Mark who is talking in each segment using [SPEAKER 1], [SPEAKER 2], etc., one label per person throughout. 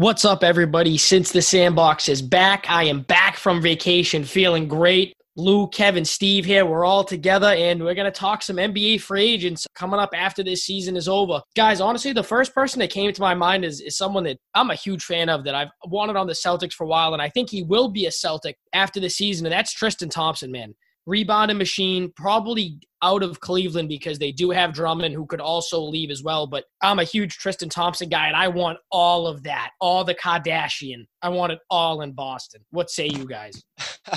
[SPEAKER 1] What's up, everybody? Since the sandbox is back, I am back from vacation feeling great. Lou, Kevin, Steve here. We're all together and we're going to talk some NBA free agents coming up after this season is over. Guys, honestly, the first person that came to my mind is, is someone that I'm a huge fan of that I've wanted on the Celtics for a while, and I think he will be a Celtic after the season, and that's Tristan Thompson, man rebounding machine, probably out of Cleveland because they do have Drummond who could also leave as well. But I'm a huge Tristan Thompson guy and I want all of that, all the Kardashian. I want it all in Boston. What say you guys?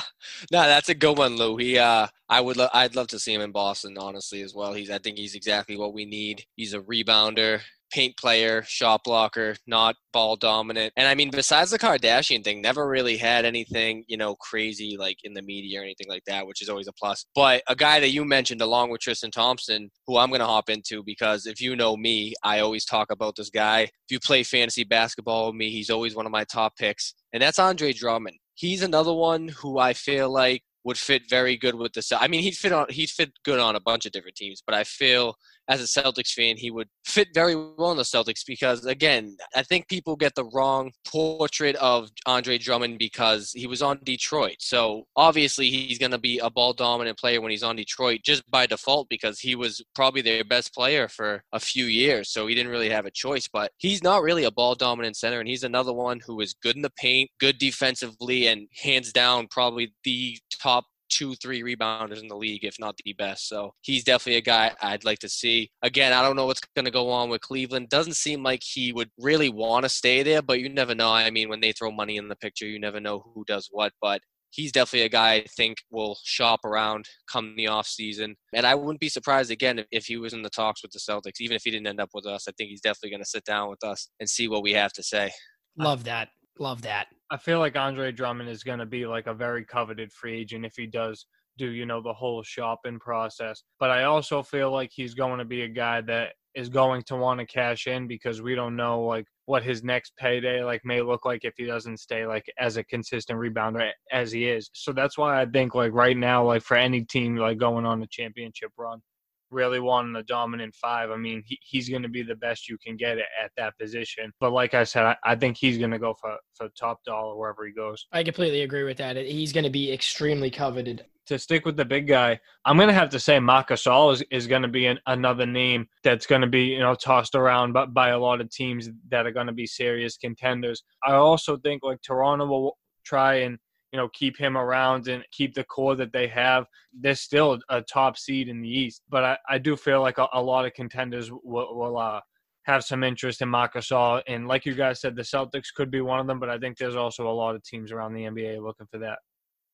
[SPEAKER 2] no, that's a good one, Lou. He, uh, I would, lo- I'd love to see him in Boston, honestly, as well. He's, I think he's exactly what we need. He's a rebounder paint player, shot blocker, not ball dominant. And I mean, besides the Kardashian thing, never really had anything, you know, crazy like in the media or anything like that, which is always a plus. But a guy that you mentioned along with Tristan Thompson, who I'm going to hop into because if you know me, I always talk about this guy. If you play fantasy basketball with me, he's always one of my top picks. And that's Andre Drummond. He's another one who I feel like would fit very good with the. I mean, he'd fit on he'd fit good on a bunch of different teams, but I feel as a Celtics fan, he would fit very well in the Celtics because, again, I think people get the wrong portrait of Andre Drummond because he was on Detroit. So obviously, he's going to be a ball dominant player when he's on Detroit just by default because he was probably their best player for a few years. So he didn't really have a choice. But he's not really a ball dominant center, and he's another one who is good in the paint, good defensively, and hands down probably the top two, three rebounders in the league, if not the best. So he's definitely a guy I'd like to see. Again, I don't know what's going to go on with Cleveland. Doesn't seem like he would really want to stay there, but you never know. I mean, when they throw money in the picture, you never know who does what. But he's definitely a guy I think will shop around come the off season. And I wouldn't be surprised again if he was in the talks with the Celtics, even if he didn't end up with us. I think he's definitely going to sit down with us and see what we have to say.
[SPEAKER 1] Love that. Love that.
[SPEAKER 3] I feel like Andre Drummond is going to be like a very coveted free agent if he does do, you know, the whole shopping process. But I also feel like he's going to be a guy that is going to want to cash in because we don't know like what his next payday like may look like if he doesn't stay like as a consistent rebounder as he is. So that's why I think like right now like for any team like going on a championship run, really wanting a dominant five, I mean, he, he's going to be the best you can get at that position. But like I said, I, I think he's going to go for, for top dollar wherever he goes.
[SPEAKER 1] I completely agree with that. He's going to be extremely coveted.
[SPEAKER 3] To stick with the big guy, I'm going to have to say Marc Gasol is, is going to be an, another name that's going to be, you know, tossed around by, by a lot of teams that are going to be serious contenders. I also think like Toronto will try and you know keep him around and keep the core that they have. They're still a top seed in the East, but I, I do feel like a, a lot of contenders will, will uh, have some interest in Marc Gasol. And like you guys said, the Celtics could be one of them, but I think there's also a lot of teams around the NBA looking for that.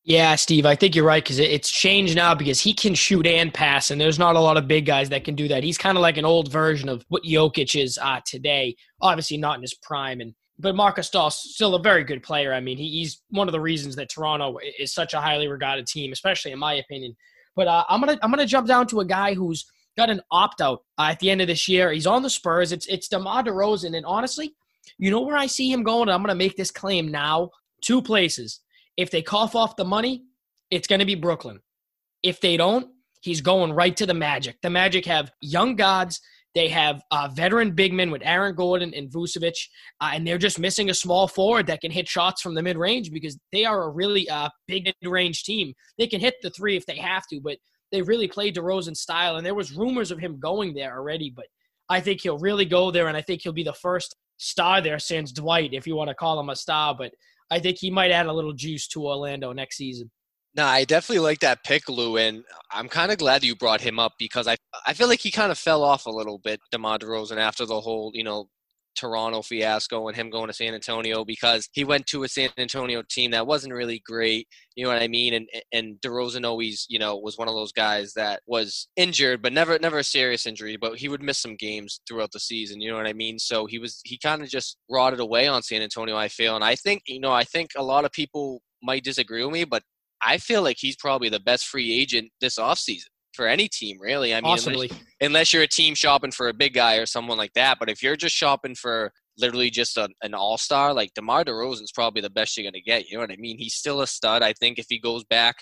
[SPEAKER 1] Yeah, Steve, I think you're right because it's changed now because he can shoot and pass, and there's not a lot of big guys that can do that. He's kind of like an old version of what Jokic is uh, today. Obviously, not in his prime, and but Marc Gasol still a very good player. I mean, he, he's one of the reasons that Toronto is such a highly regarded team, especially in my opinion. But uh, I'm gonna I'm gonna jump down to a guy who's got an opt out uh, at the end of this year. He's on the Spurs. It's it's DeMar DeRozan, and honestly, you know where I see him going. I'm gonna make this claim now. Two places. If they cough off the money, it's gonna be Brooklyn. If they don't, he's going right to the Magic. The Magic have young gods they have uh, veteran big men with Aaron Gordon and Vucevic, uh, and they're just missing a small forward that can hit shots from the mid range because they are a really uh, big mid range team. They can hit the three if they have to, but they really play DeRozan style. And there was rumors of him going there already, but I think he'll really go there, and I think he'll be the first star there since Dwight, if you want to call him a star. But I think he might add a little juice to Orlando next season.
[SPEAKER 2] No, I definitely like that pick, Lou, and I'm kind of glad you brought him up because I I feel like he kind of fell off a little bit, DeMar DeRozan, after the whole you know Toronto fiasco and him going to San Antonio because he went to a San Antonio team that wasn't really great. You know what I mean? And and DeRozan always, you know, was one of those guys that was injured, but never never a serious injury. But he would miss some games throughout the season. You know what I mean? So he was he kind of just rotted away on San Antonio. I feel, and I think you know I think a lot of people might disagree with me, but I feel like he's probably the best free agent this offseason for any team, really. I mean, unless, unless, you're a team shopping for a big guy or someone like that. But if you're just shopping for literally just a, an all star, like DeMar DeRozan's probably the best you're going to get. You know what I mean? He's still a stud. I think if he goes back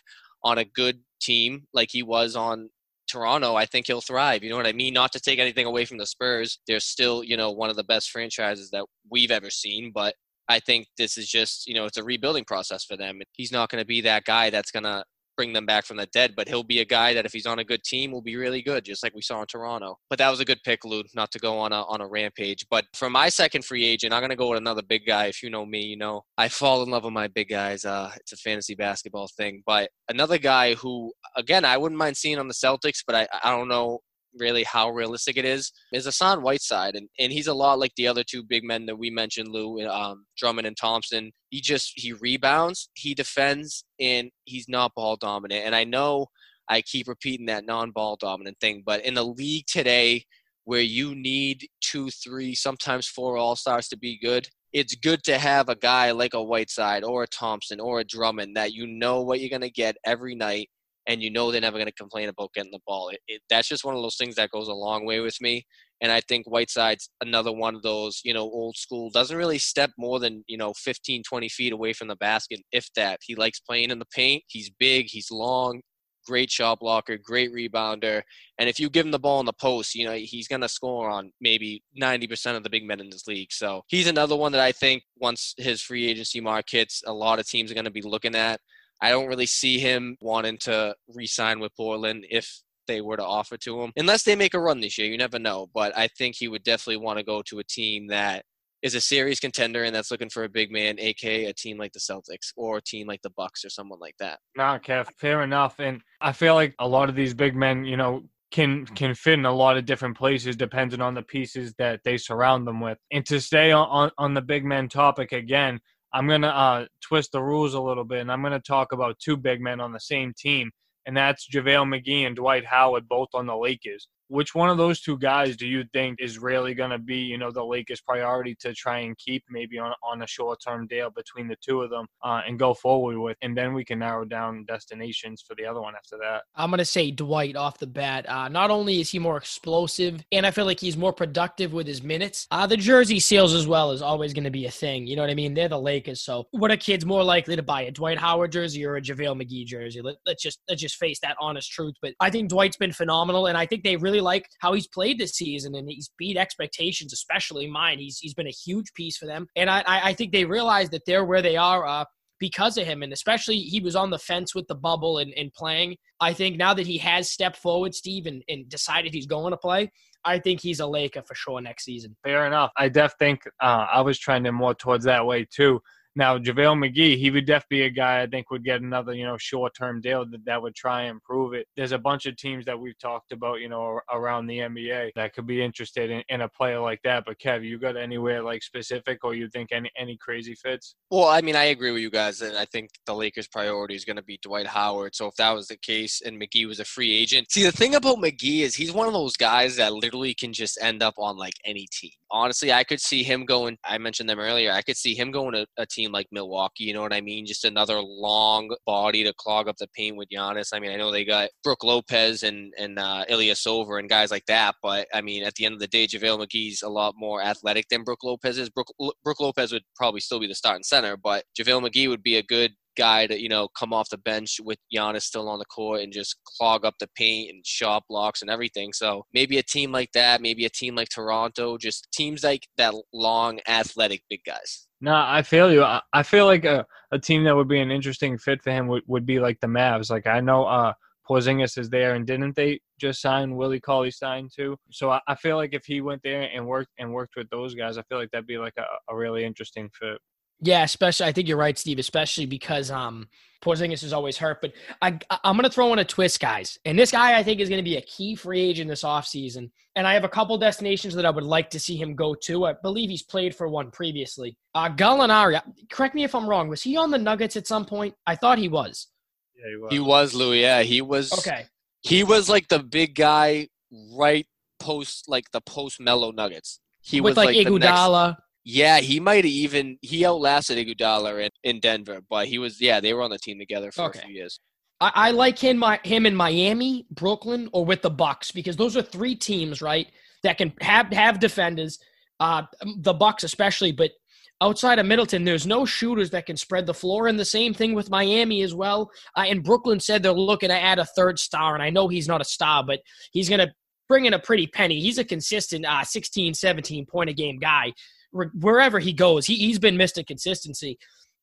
[SPEAKER 2] on a good team like he was on Toronto, I think he'll thrive. You know what I mean? Not to take anything away from the Spurs. They're still, you know, one of the best franchises that we've ever seen. But I think this is just, you know, it's a rebuilding process for them. He's not going to be that guy that's going to bring them back from the dead, but he'll be a guy that if he's on a good team will be really good, just like we saw in Toronto. But that was a good pick, Lou, not to go on a on a rampage. But for my second free agent, I'm gonna go with another big guy. If you know me, you know I fall in love with my big guys. Uh, it's a fantasy basketball thing. But another guy who, again, I wouldn't mind seeing on the Celtics, but I I don't know really how realistic it is is Hassan Whiteside, and and he's a lot like the other two big men that we mentioned, Lou, um, Drummond and Thompson. He just he rebounds, he defends, and he's not ball dominant. And I know I keep repeating that non-ball dominant thing, but in the league today, where you need two, three, sometimes four all stars to be good. It's good to have a guy like a Whiteside or a Thompson or a Drummond that you know what you're going to get every night and you know they're never going to complain about getting the ball. It, it, that's just one of those things that goes a long way with me. And I think Whiteside's another one of those, you know, old school, doesn't really step more than, you know, 15, 20 feet away from the basket, if that. He likes playing in the paint. He's big, he's long, great shot blocker, great rebounder. And if you give him the ball in the post, you know, he's going to score on maybe 90% of the big men in this league. So he's another one that I think once his free agency mark hits, a lot of teams are going to be looking at. I don't really see him wanting to re-sign with Portland if they were to offer to him, unless they make a run this year. You never know, but I think he would definitely want to go to a team that is a serious contender and that's looking for a big man, aka a team like the Celtics or a team like the Bucks or someone like that.
[SPEAKER 3] Nah, Kev, fair enough. And I feel like a lot of these big men, you know, can can fit in a lot of different places depending on the pieces that they surround them with. And to stay on, on, on the big men topic again, I'm to uh, twist the rules a little bit, and I'm to talk about two big men on the same team, and that's JaVale McGee and Dwight Howard, both on the Lakers which one of those two guys do you think is really going to be, you know, the Lakers' priority to try and keep maybe on, on a short term deal between the two of them uh, and go forward with? And then we can narrow down destinations for the other one after that.
[SPEAKER 1] I'm going to say Dwight off the bat. Uh, not only is he more explosive, and I feel like he's more productive with his minutes, uh, the jersey sales as well is always going to be a thing. You know what I mean? They're the Lakers. So what are kids more likely to buy? A Dwight Howard jersey or a JaVale McGee jersey? Let, let's just let's just face that honest truth. But I think Dwight's been phenomenal, and I think they really really like how he's played this season, and he's beat expectations, especially mine. He's he's been a huge piece for them, and I I think they realize that they're where they are. Uh, because of him. And especially he was on the fence with the bubble and, and playing. I think now that he has stepped forward, Steve, and, and decided he's going to play, I think he's a Laker for sure next season.
[SPEAKER 3] Fair enough. I def think uh, I was trending more towards that way too. Now, JaVale McGee, he would definitely be a guy I think would get another, you know, short term deal that, that would try and improve it. There's a bunch of teams that we've talked about, you know, around the NBA that could be interested in, in a player like that. But Kev, you got anywhere like specific or you think any, any crazy fits?
[SPEAKER 2] Well, I mean, I agree with you guys. And I think the Lakers' priority is going to be Dwight Howard. So if that was the case and McGee was a free agent, see, the thing about McGee is he's one of those guys that literally can just end up on like any team. Honestly, I could see him going, I mentioned them earlier, I could see him going to a team like Milwaukee. You know what I mean? Just another long body to clog up the paint with Giannis. I mean, I know they got Brook Lopez and and uh, Ilyasova and guys like that, but I mean, at the end of the day, JaVale McGee's a lot more athletic than Brook Lopez is. Brook, Brook Lopez would probably still be the starting center, but JaVale McGee would be a good guy to you know come off the bench with Giannis still on the court and just clog up the paint and shot blocks and everything. So maybe a team like that, maybe a team like Toronto, just teams like that long athletic big guys.
[SPEAKER 3] No, I feel you. I feel like a, a team that would be an interesting fit for him would, would be like the Mavs. Like I know uh Porzingis is there, and didn't they just sign Willie Cauley Stein too? So I, I, feel like if he went there and worked and worked with those guys, I feel like that'd be like a, a really interesting fit.
[SPEAKER 1] Yeah, especially I think you're right, Steve. Especially because um, Porzingis is always hurt. But I, I'm going to throw in a twist, guys. And this guy I think is going to be a key free agent this offseason. And I have a couple destinations that I would like to see him go to. I believe he's played for one previously. Uh, Gallinari. Correct me if I'm wrong. Was he on the Nuggets at some point? I thought he was.
[SPEAKER 2] Yeah, he was. He was Louis. Yeah, he was. Okay. He was like the big guy right post, like the post Melo Nuggets. He
[SPEAKER 1] With
[SPEAKER 2] was
[SPEAKER 1] like, like Iguodala.
[SPEAKER 2] Yeah, he might have even he outlasted Iguodala in, in Denver, but he was yeah they were on the team together for okay. a few years.
[SPEAKER 1] I, I like him my, him in Miami, Brooklyn, or with the Bucks because those are three teams right that can have have defenders. Uh, the Bucks especially, but outside of Middleton, there's no shooters that can spread the floor. And the same thing with Miami as well. Uh, and Brooklyn said they're looking to add a third star, and I know he's not a star, but he's going to bring in a pretty penny. He's a consistent uh, 16, 17 point a game guy. Wherever he goes, he, he's been Mr. Consistency.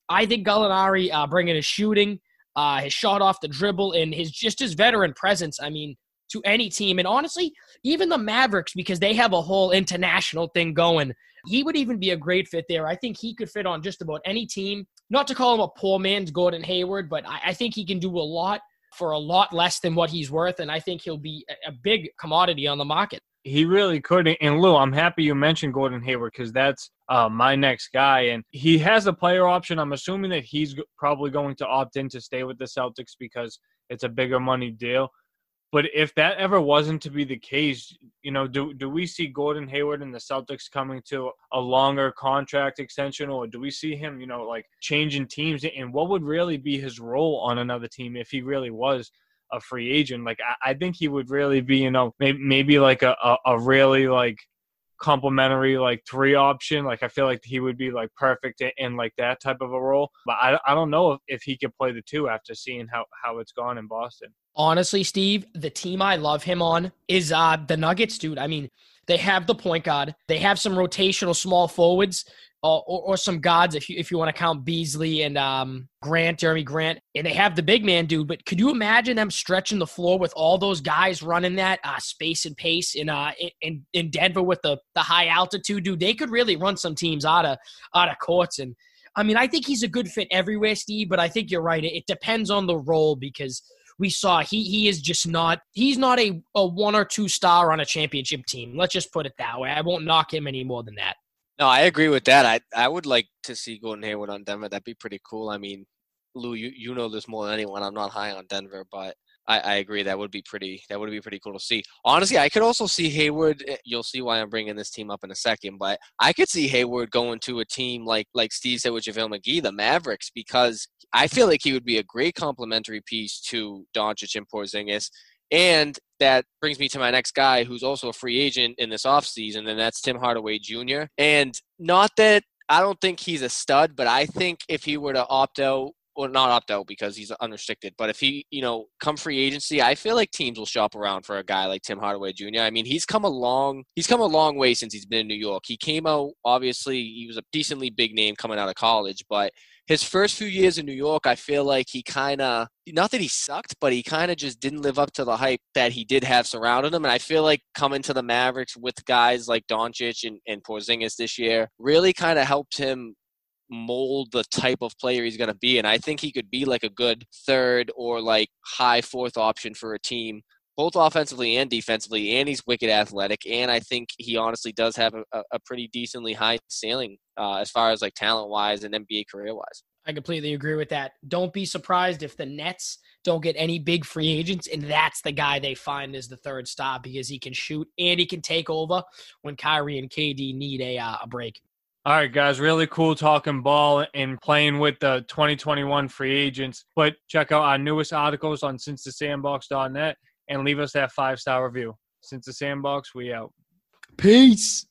[SPEAKER 1] I think Gallinari uh, bringing his shooting, uh, his shot off the dribble, and his just his veteran presence. I mean, to any team, and honestly, even the Mavericks because they have a whole international thing going. He would even be a great fit there. I think he could fit on just about any team. Not to call him a poor man's Gordon Hayward, but I, I think he can do a lot for a lot less than what he's worth, and I think he'll be a, a big commodity on the market.
[SPEAKER 3] He really could. And Lou, I'm happy you mentioned Gordon Hayward because that's uh, my next guy. And he has a player option. I'm assuming that he's probably going to opt in to stay with the Celtics because it's a bigger money deal. But if that ever wasn't to be the case, you know, do do we see Gordon Hayward and the Celtics coming to a longer contract extension, or do we see him, you know, like changing teams? And what would really be his role on another team if he really was a free agent? Like, I, I think he would really be, you know, maybe maybe like a, a, a really like complementary like three option. Like I feel like he would be like perfect in, like that type of a role. But I, I don't know if, if he could play the two after seeing how, how it's gone in Boston.
[SPEAKER 1] Honestly, Steve, the team I love him on is uh the Nuggets, dude. I mean, they have the point guard. They have some rotational small forwards uh, or, or, some gods if you if you want to count Beasley and um, Grant, Jerami Grant, and they have the big man dude. But could you imagine them stretching the floor with all those guys running that uh, space and pace in uh in in Denver with the the high altitude dude? They could really run some teams out of out of courts and. I mean, I think he's a good fit everywhere, Steve, but I think you're right. It, it depends on the role because we saw he he is just not he's not a, a one or two star on a championship team. Let's just put it that way. I won't knock him any more than that.
[SPEAKER 2] No, I agree with that. I I would like to see Gordon Hayward on Denver. That'd be pretty cool. I mean, Lou, you, you know this more than anyone. I'm not high on Denver, but I, I agree that would be pretty that would be pretty cool to see. Honestly, I could also see Hayward. Eh, you'll see why I'm bringing this team up in a second, but I could see Hayward going to a team like like Steve said with JaVale McGee, the Mavericks, because I feel like he would be a great complementary piece to Doncic and Porzingis. And that brings me to my next guy who's also a free agent in this offseason, and that's Tim Hardaway Jr. And not that I don't think he's a stud, but I think if he were to opt out, or not opt out because he's unrestricted, but if he, you know, come free agency, I feel like teams will shop around for a guy like Tim Hardaway Jr. I mean, he's come a long, he's come a long way since he's been in New York. He came out, obviously, he was a decently big name coming out of college, but his first few years in New York, I feel like he kind of, not that he sucked, but he kind of just didn't live up to the hype that he did have surrounded him. And I feel like coming to the Mavericks with guys like Doncic and, and Porzingis this year really kind of helped him mold the type of player he's going to be. And I think he could be like a good third or like high fourth option for a team both offensively and defensively, and he's wicked athletic. And I think he honestly does have a, a pretty decently high ceiling uh, as far as like talent wise and NBA career wise.
[SPEAKER 1] I completely agree with that. Don't be surprised if the Nets don't get any big free agents, and that's the guy they find as the third stop because he can shoot and he can take over when Kyrie and KD need a, uh, a break.
[SPEAKER 3] All right, guys, really cool talking ball and playing with the 2021 free agents. But check out our newest articles on since-the-sandbox.net and leave us that five star review. Since the sandbox, we out.
[SPEAKER 1] Peace.